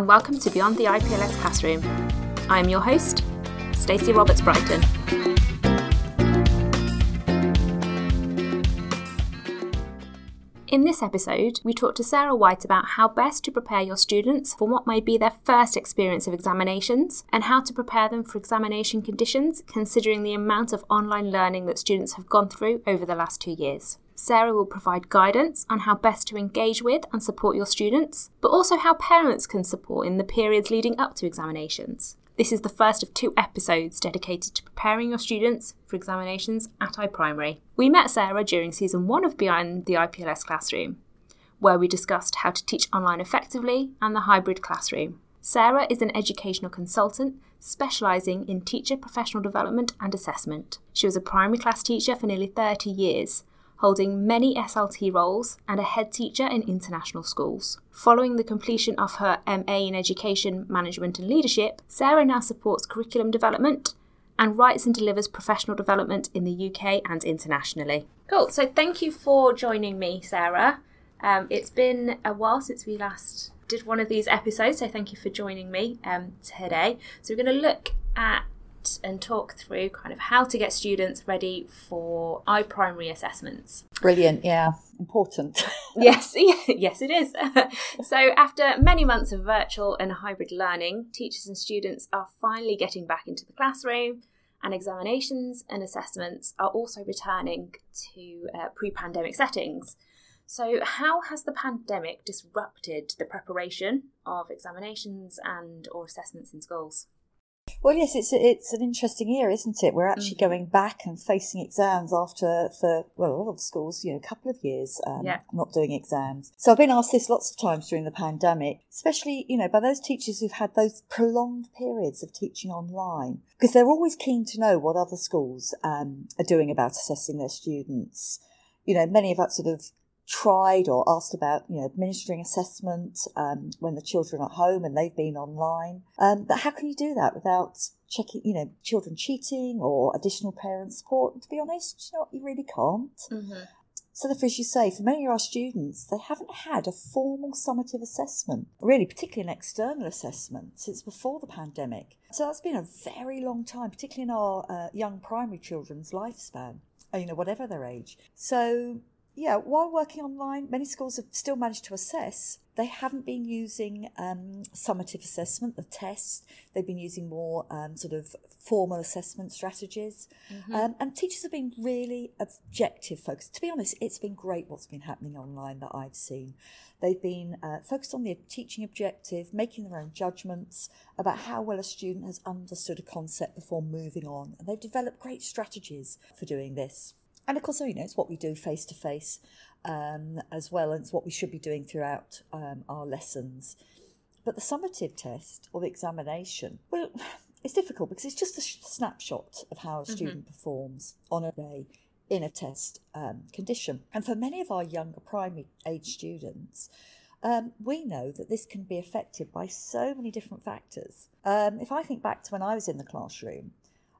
and welcome to Beyond the IPLS Classroom. I am your host, Stacey Roberts Brighton. In this episode, we talk to Sarah White about how best to prepare your students for what may be their first experience of examinations and how to prepare them for examination conditions, considering the amount of online learning that students have gone through over the last two years. Sarah will provide guidance on how best to engage with and support your students, but also how parents can support in the periods leading up to examinations. This is the first of two episodes dedicated to preparing your students for examinations at iPrimary. We met Sarah during season one of Behind the IPLS Classroom, where we discussed how to teach online effectively and the hybrid classroom. Sarah is an educational consultant specialising in teacher professional development and assessment. She was a primary class teacher for nearly 30 years holding many SLT roles and a head teacher in international schools. Following the completion of her MA in Education, Management and Leadership, Sarah now supports curriculum development and writes and delivers professional development in the UK and internationally. Cool. So thank you for joining me, Sarah. Um, it's been a while since we last did one of these episodes, so thank you for joining me um, today. So we're going to look at and talk through kind of how to get students ready for iPrimary assessments. Brilliant, yeah, important. yes, yes, it is. so, after many months of virtual and hybrid learning, teachers and students are finally getting back into the classroom, and examinations and assessments are also returning to uh, pre pandemic settings. So, how has the pandemic disrupted the preparation of examinations and or assessments in schools? Well, yes, it's it's an interesting year, isn't it? We're actually mm-hmm. going back and facing exams after for well, a lot of schools, you know, a couple of years um, yeah. not doing exams. So I've been asked this lots of times during the pandemic, especially you know by those teachers who've had those prolonged periods of teaching online, because they're always keen to know what other schools um, are doing about assessing their students. You know, many of us sort of tried or asked about, you know, administering assessment um, when the children are at home and they've been online. Um, but how can you do that without checking, you know, children cheating or additional parent support? And to be honest, you know what, you really can't. Mm-hmm. So therefore, as you say, for many of our students, they haven't had a formal summative assessment, really, particularly an external assessment, since before the pandemic. So that's been a very long time, particularly in our uh, young primary children's lifespan, you know, whatever their age. So yeah, while working online, many schools have still managed to assess. They haven't been using um, summative assessment, the test. They've been using more um, sort of formal assessment strategies. Mm-hmm. Um, and teachers have been really objective focused. To be honest, it's been great what's been happening online that I've seen. They've been uh, focused on the teaching objective, making their own judgments about how well a student has understood a concept before moving on. And they've developed great strategies for doing this. And of course, you know, it's what we do face to face as well, and it's what we should be doing throughout um, our lessons. But the summative test or the examination, well, it's difficult because it's just a snapshot of how a mm-hmm. student mm-hmm. performs on a day in a test um, condition. And for many of our younger primary age students, um, we know that this can be affected by so many different factors. Um, if I think back to when I was in the classroom,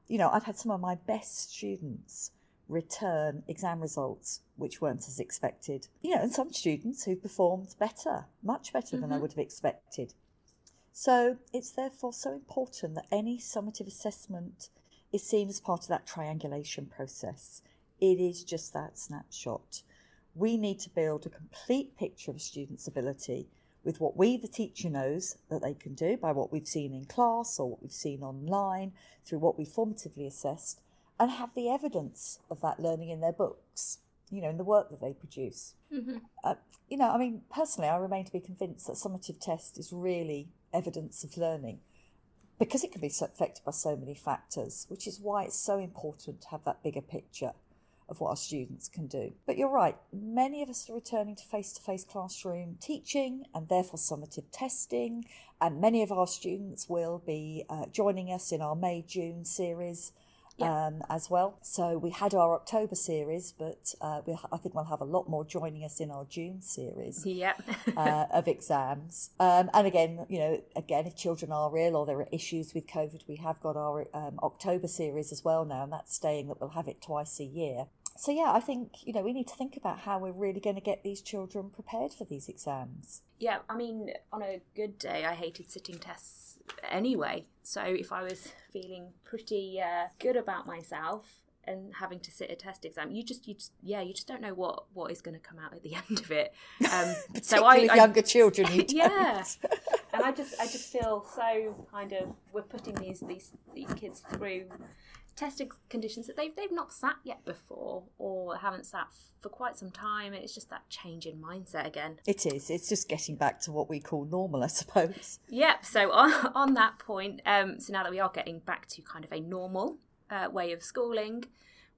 you know, I've had some of my best students return exam results which weren't as expected. You know, and some students who performed better, much better mm-hmm. than I mm-hmm. would have expected. So it's therefore so important that any summative assessment is seen as part of that triangulation process. It is just that snapshot. We need to build a complete picture of a student's ability with what we, the teacher, knows that they can do by what we've seen in class or what we've seen online, through what we formatively assessed, and have the evidence of that learning in their books, you know, in the work that they produce. Mm-hmm. Uh, you know, I mean, personally, I remain to be convinced that summative test is really evidence of learning because it can be affected by so many factors, which is why it's so important to have that bigger picture of what our students can do. But you're right, many of us are returning to face to face classroom teaching and therefore summative testing, and many of our students will be uh, joining us in our May June series yeah. um, as well. So we had our October series, but uh, we, I think we'll have a lot more joining us in our June series yep. uh, of exams. Um, and again, you know, again, if children are ill or there are issues with COVID, we have got our um, October series as well now, and that's staying that we'll have it twice a year. so yeah, I think you know we need to think about how we're really going to get these children prepared for these exams. Yeah, I mean, on a good day, I hated sitting tests anyway. So if I was feeling pretty uh, good about myself and having to sit a test exam, you just, you just, yeah, you just don't know what what is going to come out at the end of it. Um, so I, I, younger children, yeah, and I just, I just feel so kind of we're putting these these these kids through testing conditions that they've they've not sat yet before or haven't sat for quite some time it's just that change in mindset again. It is. It's just getting back to what we call normal i suppose. Yep so on, on that point um, so now that we are getting back to kind of a normal uh, way of schooling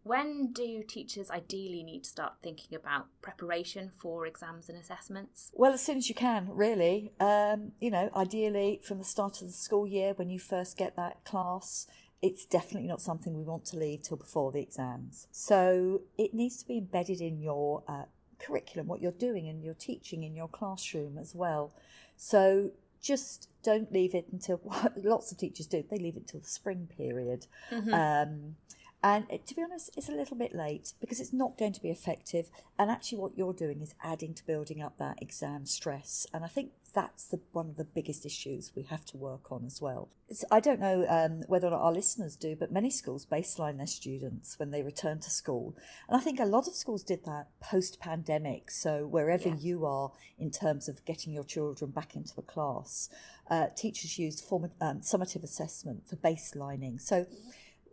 when do teachers ideally need to start thinking about preparation for exams and assessments? Well, as soon as you can, really. Um, you know, ideally from the start of the school year when you first get that class, it's definitely not something we want to leave till before the exams. So it needs to be embedded in your uh, curriculum, what you're doing and you're teaching in your classroom as well. So just don't leave it until what lots of teachers do. They leave it till the spring period. Mm-hmm. Um, and it, to be honest, it's a little bit late because it's not going to be effective. And actually, what you're doing is adding to building up that exam stress. And I think that's the, one of the biggest issues we have to work on as well. It's, I don't know um, whether or not our listeners do, but many schools baseline their students when they return to school. And I think a lot of schools did that post pandemic. So, wherever yeah. you are in terms of getting your children back into the class, uh, teachers used form, um, summative assessment for baselining. So,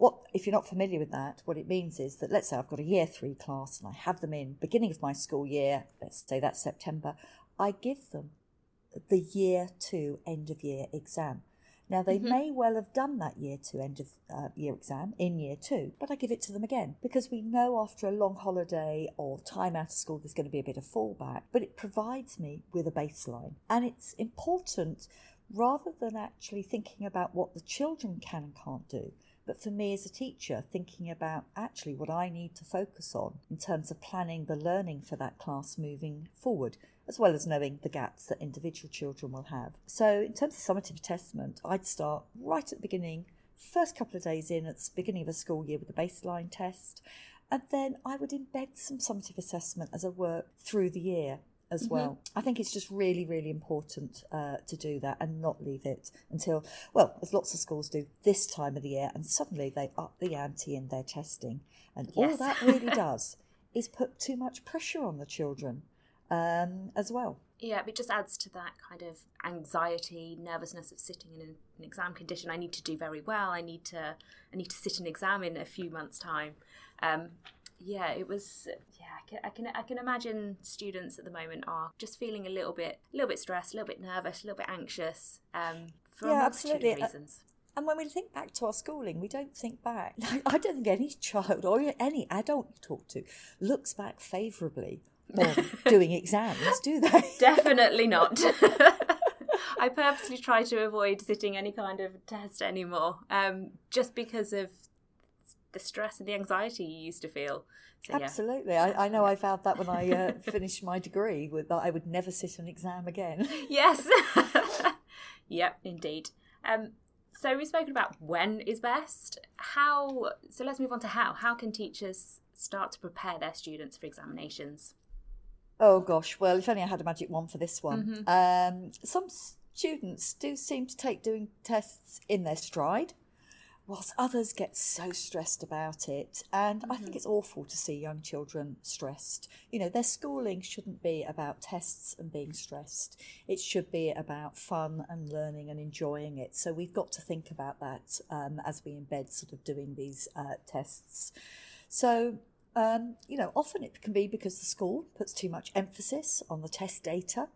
what if you're not familiar with that what it means is that let's say i've got a year three class and i have them in beginning of my school year let's say that's september i give them the year two end of year exam. Now, they mm-hmm. may well have done that year two end of uh, year exam in year two, but I give it to them again because we know after a long holiday or time out of school there's going to be a bit of fallback, but it provides me with a baseline. And it's important rather than actually thinking about what the children can and can't do, but for me as a teacher, thinking about actually what I need to focus on in terms of planning the learning for that class moving forward as well as knowing the gaps that individual children will have. So, in terms of summative assessment, I'd start right at the beginning, first couple of days in at the beginning of a school year with a baseline test, and then I would embed some summative assessment as a work through the year as mm-hmm. well. I think it's just really, really important uh, to do that and not leave it until, well, as lots of schools do this time of the year, and suddenly they up the ante in their testing. And yes. all that really does is put too much pressure on the children um, as well. Yeah, it just adds to that kind of anxiety, nervousness of sitting in an, an, exam condition. I need to do very well. I need to, I need to sit an exam in a few months' time. Um, yeah, it was. Yeah, I can, I can, I can imagine students at the moment are just feeling a little bit, a little bit stressed, a little bit nervous, a little bit anxious. Um, for yeah, absolutely. Reasons. And when we think back to our schooling, we don't think back. Like, I don't think any child or any adult you talk to looks back favourably or doing exams, do they? Definitely not. I purposely try to avoid sitting any kind of test anymore, um, just because of the stress and the anxiety you used to feel. So, Absolutely, yeah. I, I, know I vowed that when I uh, finished my degree, with that I would never sit an exam again. Yes. yep, indeed. Um, so we've spoken about when is best. How? So let's move on to how. How can teachers start to prepare their students for examinations? Oh gosh, well, if only I had a magic wand for this one. Mm-hmm. Um, some students do seem to take doing tests in their stride, whilst others get so stressed about it. And mm-hmm. I think mm-hmm. it's awful to see young children stressed. You know, their schooling shouldn't be about tests and being stressed, it should be about fun and learning and enjoying it. So we've got to think about that um, as we embed sort of doing these uh, tests. So um, you know, often it can be because the school puts too much emphasis on the test data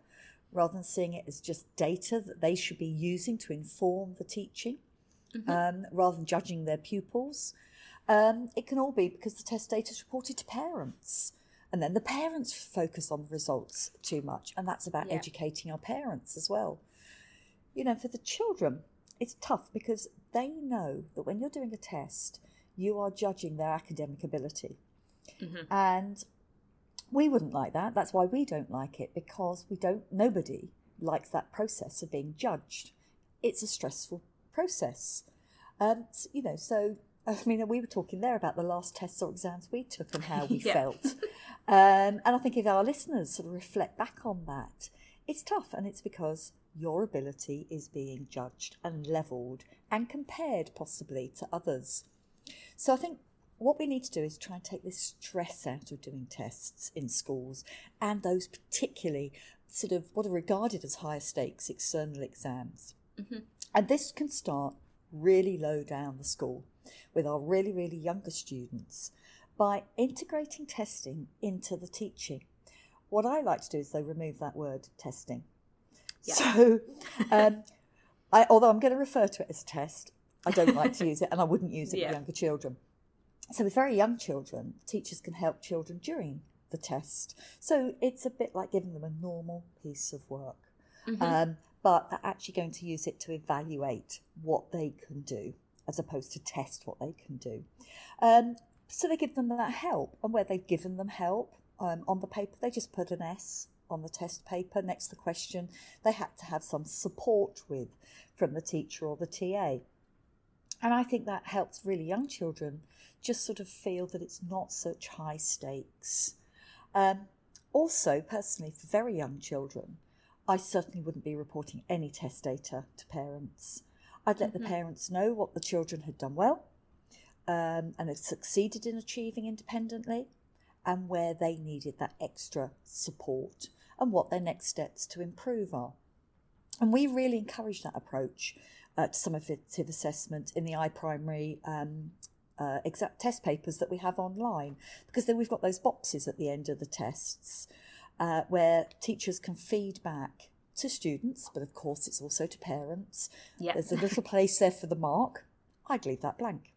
rather than seeing it as just data that they should be using to inform the teaching mm-hmm. um, rather than judging their pupils. Um, it can all be because the test data is reported to parents. And then the parents focus on the results too much. And that's about yeah. educating our parents as well. You know, for the children, it's tough because they know that when you're doing a test, you are judging their academic ability. Mm-hmm. And we wouldn't like that. That's why we don't like it because we don't, nobody likes that process of being judged. It's a stressful process. Um, you know, so I mean, we were talking there about the last tests or exams we took and how we felt. Um, and I think if our listeners sort of reflect back on that, it's tough and it's because your ability is being judged and levelled and compared possibly to others. So I think what we need to do is try and take this stress out of doing tests in schools and those particularly sort of what are regarded as higher stakes external exams. Mm-hmm. And this can start really low down the school with our really, really younger students by integrating testing into the teaching. What I like to do is they remove that word testing. Yeah. So, um, I, although I'm going to refer to it as a test, I don't like to use it and I wouldn't use it yeah. with younger children. So, with very young children, teachers can help children during the test. So, it's a bit like giving them a normal piece of work. Mm-hmm. Um, but they're actually going to use it to evaluate what they can do as opposed to test what they can do. Um, so they give them that help, and where they've given them help um, on the paper, they just put an S on the test paper next to the question they had to have some support with from the teacher or the TA. And I think that helps really young children just sort of feel that it's not such high stakes. Um, also, personally, for very young children, I certainly wouldn't be reporting any test data to parents. I'd let mm-hmm. the parents know what the children had done well um, and had succeeded in achieving independently and where they needed that extra support and what their next steps to improve are. And we really encourage that approach uh, to summative assessment in the iPrimary um, uh, exact test papers that we have online because then we've got those boxes at the end of the tests uh, where teachers can feed back to students, but of course it's also to parents. Yep. There's a little place there for the mark. I'd leave that blank.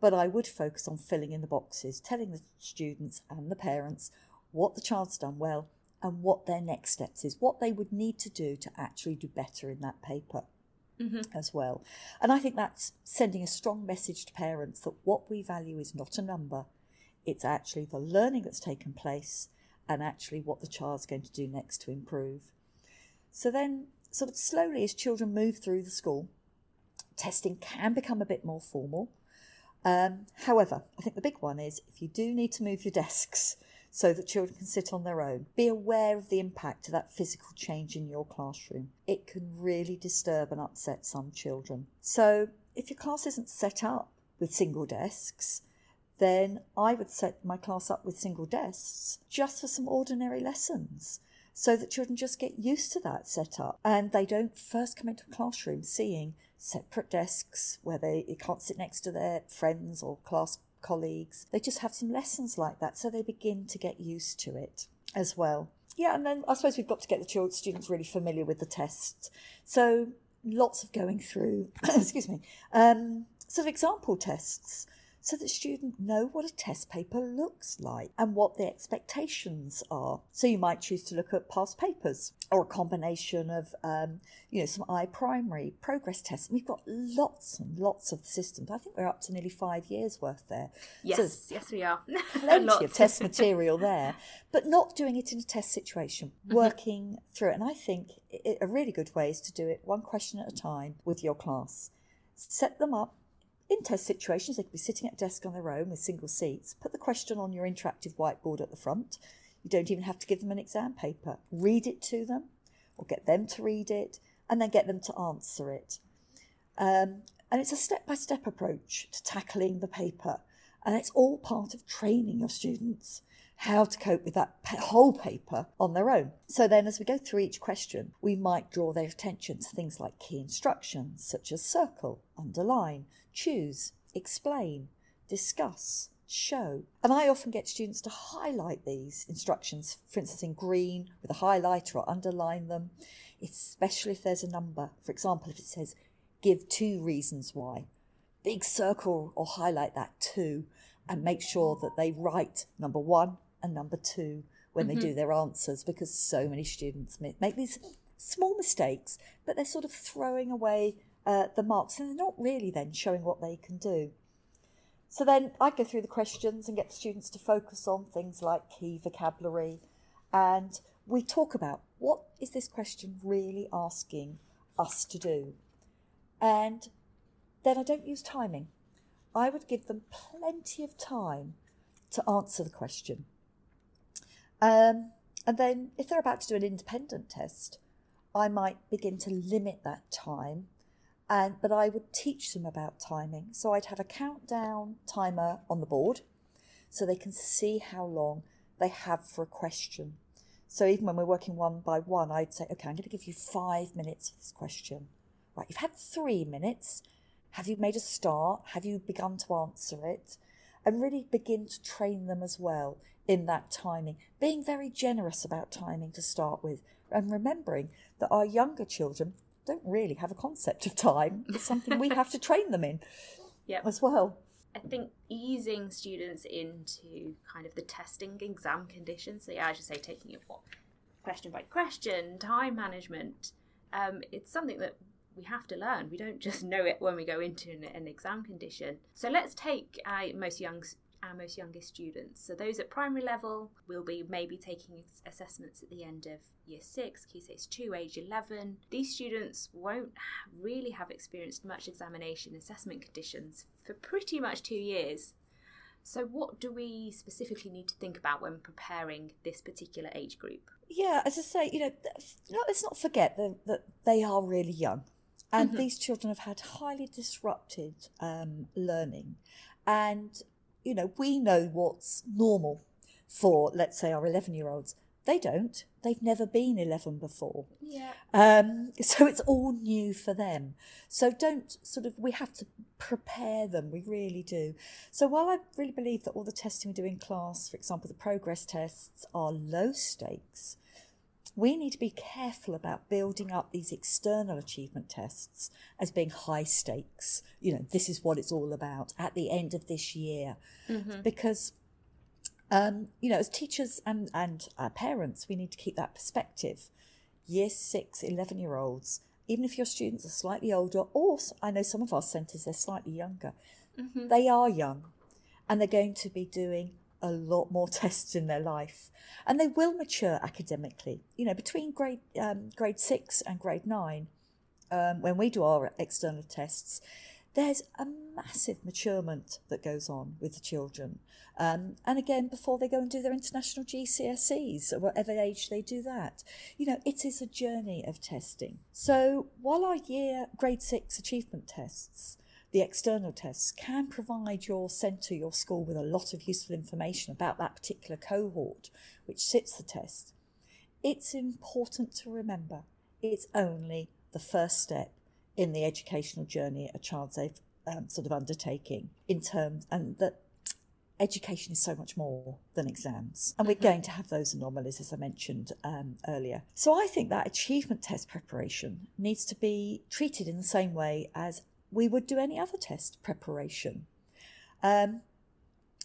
But I would focus on filling in the boxes, telling the students and the parents what the child's done well and what their next steps is, what they would need to do to actually do better in that paper. Mm-hmm. As well. And I think that's sending a strong message to parents that what we value is not a number, it's actually the learning that's taken place and actually what the child's going to do next to improve. So then, sort of slowly, as children move through the school, testing can become a bit more formal. Um, however, I think the big one is if you do need to move your desks so that children can sit on their own, be aware of the impact of that physical change in your classroom. It can really disturb and upset some children. So, if your class isn't set up with single desks, then I would set my class up with single desks just for some ordinary lessons so that children just get used to that setup and they don't first come into a classroom seeing separate desks where they, can't sit next to their friends or class colleagues. They just have some lessons like that so they begin to get used to it as well. Yeah, and then I suppose we've got to get the children, students really familiar with the tests. So lots of going through, excuse me, um, sort of example tests so that students know what a test paper looks like and what the expectations are. So you might choose to look at past papers or a combination of, um, you know, some iPrimary progress tests. We've got lots and lots of systems. I think we're up to nearly five years worth there. Yes, so yes, we are. plenty of test material there, but not doing it in a test situation, mm-hmm. working mm-hmm. through it. And I think it, a really good way is to do it one question at a time with your class. Set them up in test situations, they could be sitting at a desk on their own with single seats. Put the question on your interactive whiteboard at the front. You don't even have to give them an exam paper. Read it to them or get them to read it and then get them to answer it. Um, and it's a step by step approach to tackling the paper. And it's all part of training your students how to cope with that whole paper on their own. So then, as we go through each question, we might draw their attention to things like key instructions, such as circle, underline, choose, explain, discuss, show. And I often get students to highlight these instructions, for instance, in green with a highlighter or underline them, especially if there's a number. For example, if it says, give two reasons why, big circle or highlight that too and make sure that they write number one and number two when mm-hmm. they do their answers because so many students make these small mistakes, but they're sort of throwing away uh, the marks and they're not really then showing what they can do. So then I go through the questions and get the students to focus on things like key vocabulary and we talk about what is this question really asking us to do. And then I don't use timing. I would give them plenty of time to answer the question. Um, and then, if they're about to do an independent test, I might begin to limit that time. And but I would teach them about timing. So I'd have a countdown timer on the board, so they can see how long they have for a question. So even when we're working one by one, I'd say, okay, I'm going to give you five minutes for this question. Right, you've had three minutes. Have you made a start? Have you begun to answer it? And really begin to train them as well in that timing, being very generous about timing to start with, and remembering that our younger children don't really have a concept of time. It's something we have to train them in yep. as well. I think easing students into kind of the testing exam conditions. So yeah, I should say taking it what question by question, time management. Um, it's something that we have to learn. We don't just know it when we go into an, an exam condition. So let's take uh, most young our most youngest students. So those at primary level will be maybe taking assessments at the end of year six, key two, age 11. These students won't really have experienced much examination assessment conditions for pretty much two years. So, what do we specifically need to think about when preparing this particular age group? Yeah, as I say, you know, let's not forget that, that they are really young. And mm-hmm. these children have had highly disrupted um, learning. And you know, we know what's normal for, let's say, our 11 year olds. They don't. They've never been 11 before. Yeah. Um, so it's all new for them. So don't sort of, we have to prepare them. We really do. So while I really believe that all the testing we do in class, for example, the progress tests, are low stakes, we need to be careful about building up these external achievement tests as being high stakes. You know, this is what it's all about at the end of this year. Mm-hmm. Because, um, you know, as teachers and, and our parents, we need to keep that perspective. Year six, 11 year olds, even if your students are slightly older, or I know some of our centres, they're slightly younger, mm-hmm. they are young and they're going to be doing a lot more tests in their life, and they will mature academically. You know, between grade um, grade six and grade nine, um, when we do our external tests, there's a massive maturement that goes on with the children. Um, and again, before they go and do their international GCSEs, or whatever age they do that, you know, it is a journey of testing. So while our year grade six achievement tests the external tests can provide your centre, your school, with a lot of useful information about that particular cohort which sits the test. It's important to remember it's only the first step in the educational journey a child's um, sort of undertaking in terms, and that education is so much more than exams. And we're mm-hmm. going to have those anomalies, as I mentioned um, earlier. So I think that achievement test preparation needs to be treated in the same way as we would do any other test preparation. Um,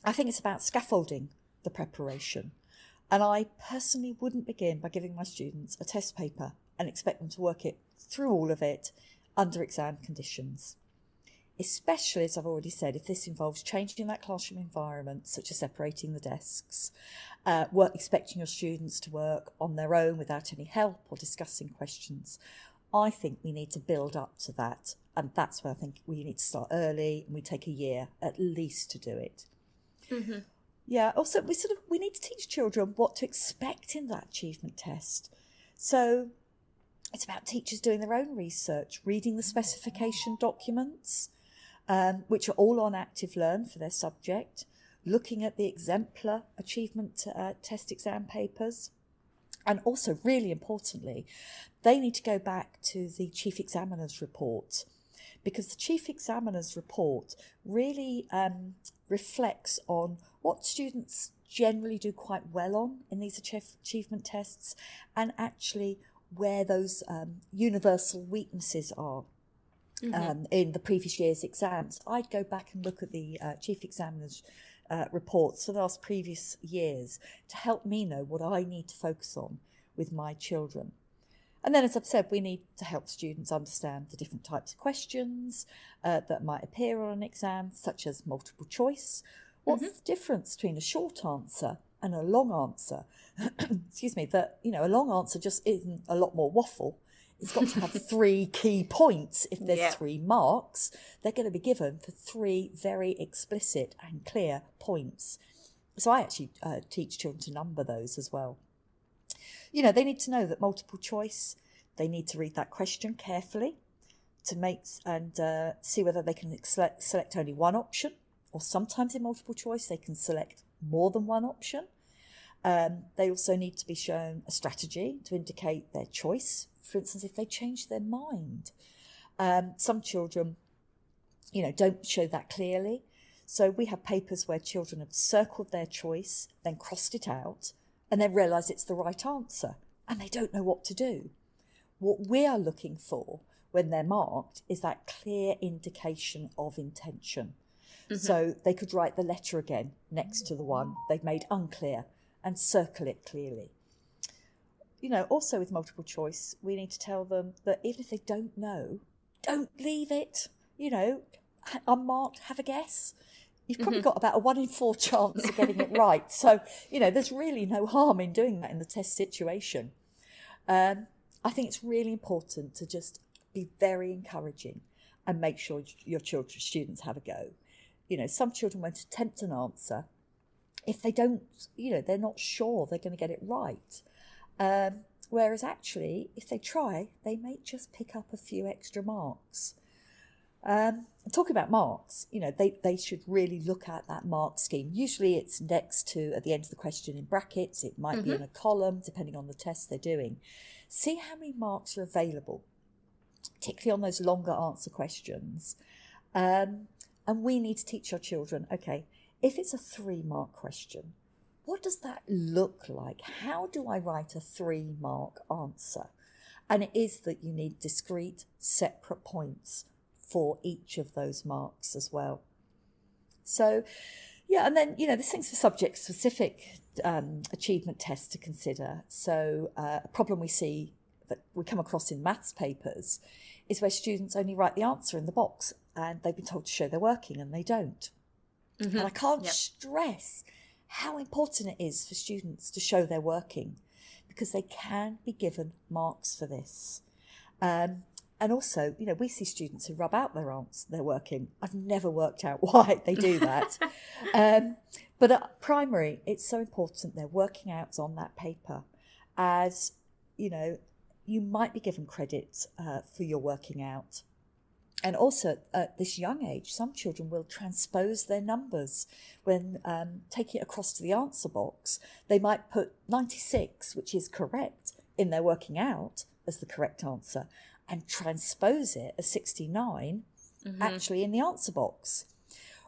I think it's about scaffolding the preparation. And I personally wouldn't begin by giving my students a test paper and expect them to work it through all of it under exam conditions. Especially, as I've already said, if this involves changing that classroom environment, such as separating the desks, uh, work, expecting your students to work on their own without any help or discussing questions, I think we need to build up to that and that's where I think we need to start early, and we take a year at least to do it. Mm-hmm. Yeah. Also, we sort of we need to teach children what to expect in that achievement test. So it's about teachers doing their own research, reading the specification documents, um, which are all on Active Learn for their subject, looking at the exemplar achievement uh, test exam papers. And also, really importantly, they need to go back to the chief examiner's report because the chief examiner's report really um, reflects on what students generally do quite well on in these achievement tests and actually where those um, universal weaknesses are. Mm-hmm. Um, in the previous year's exams, I'd go back and look at the uh, chief examiner's uh, reports for the last previous years to help me know what I need to focus on with my children. And then, as I've said, we need to help students understand the different types of questions uh, that might appear on an exam, such as multiple choice. What's mm-hmm. the difference between a short answer and a long answer? Excuse me, that, you know, a long answer just isn't a lot more waffle. it's got to have three key points. If there's yeah. three marks, they're going to be given for three very explicit and clear points. So I actually uh, teach children to number those as well. You know, they need to know that multiple choice, they need to read that question carefully to make and uh, see whether they can select, select only one option, or sometimes in multiple choice, they can select more than one option. Um, they also need to be shown a strategy to indicate their choice. For instance, if they change their mind, um, some children, you know, don't show that clearly. So we have papers where children have circled their choice, then crossed it out, and then realise it's the right answer, and they don't know what to do. What we are looking for when they're marked is that clear indication of intention. Mm-hmm. So they could write the letter again next to the one they've made unclear and circle it clearly. You know, also with multiple choice, we need to tell them that even if they don't know, don't leave it. You know, unmarked, have a guess. You've probably mm-hmm. got about a one in four chance of getting it right. So, you know, there's really no harm in doing that in the test situation. Um, I think it's really important to just be very encouraging and make sure your children, students have a go. You know, some children won't attempt an answer if they don't, you know, they're not sure they're going to get it right. Um, whereas actually, if they try, they may just pick up a few extra marks. Um, talking about marks, you know, they, they should really look at that mark scheme. Usually it's next to, at the end of the question in brackets, it might mm-hmm. be in mm-hmm. a column, depending on the test they're doing. See how many marks are available, particularly on those longer answer questions. Um, and we need to teach our children, okay, if it's a three mark question, what does that look like? How do I write a three mark answer? And it is that you need discrete, separate points for each of those marks as well. So, yeah, and then, you know, this things for subject specific um, achievement tests to consider. So, uh, a problem we see that we come across in maths papers is where students only write the answer in the box and they've been told to show they're working and they don't. Mm-hmm. And I can't yep. stress how important it is for students to show they're working because they can be given marks for this. Um, and also, you know, we see students who rub out their aunts, they're working. I've never worked out why they do that. um, but at primary, it's so important they're working out on that paper as, you know, you might be given credit uh, for your working out and also at this young age, some children will transpose their numbers when um, taking it across to the answer box. They might put 96, which is correct, in their working out as the correct answer, and transpose it as 69 mm-hmm. actually in the answer box.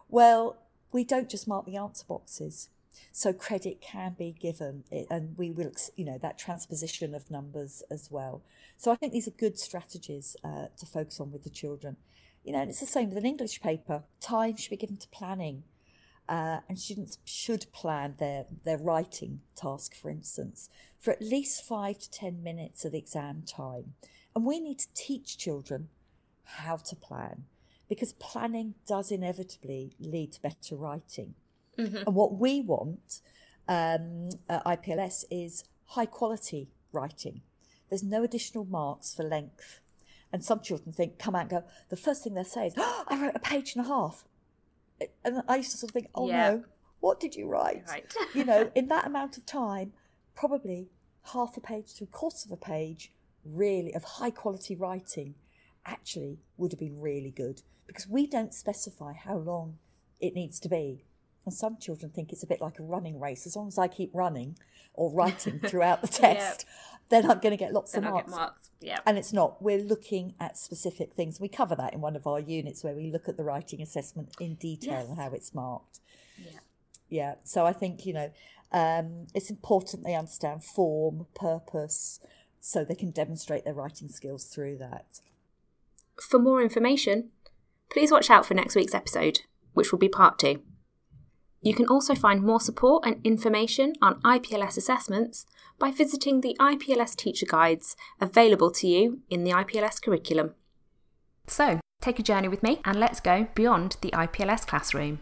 Well, we don't just mark the answer boxes. So credit can be given, and we will, you know, that transposition of numbers as well. So I think these are good strategies uh, to focus on with the children. You know, and it's the same with an English paper. Time should be given to planning. Uh, and students should plan their, their writing task, for instance, for at least five to 10 minutes of the exam time. And we need to teach children how to plan because planning does inevitably lead to better writing. Mm-hmm. And what we want um, at IPLS is high quality writing. There's no additional marks for length. And some children think, come out and go, the first thing they say is, oh, I wrote a page and a half. And I used to sort of think, oh yeah. no, what did you write? Right. you know, in that amount of time, probably half a page, to a quarter of a page, really of high quality writing actually would have been really good because we don't specify how long it needs to be. And some children think it's a bit like a running race. As long as I keep running or writing throughout the test, yep. then I'm going to get lots then of marks. marks. Yeah. And it's not. We're looking at specific things. We cover that in one of our units where we look at the writing assessment in detail yes. and how it's marked. Yeah. Yeah. So I think, you know, um, it's important they understand form, purpose, so they can demonstrate their writing skills through that. For more information, please watch out for next week's episode, which will be part two. You can also find more support and information on IPLS assessments by visiting the IPLS teacher guides available to you in the IPLS curriculum. So, take a journey with me and let's go beyond the IPLS classroom.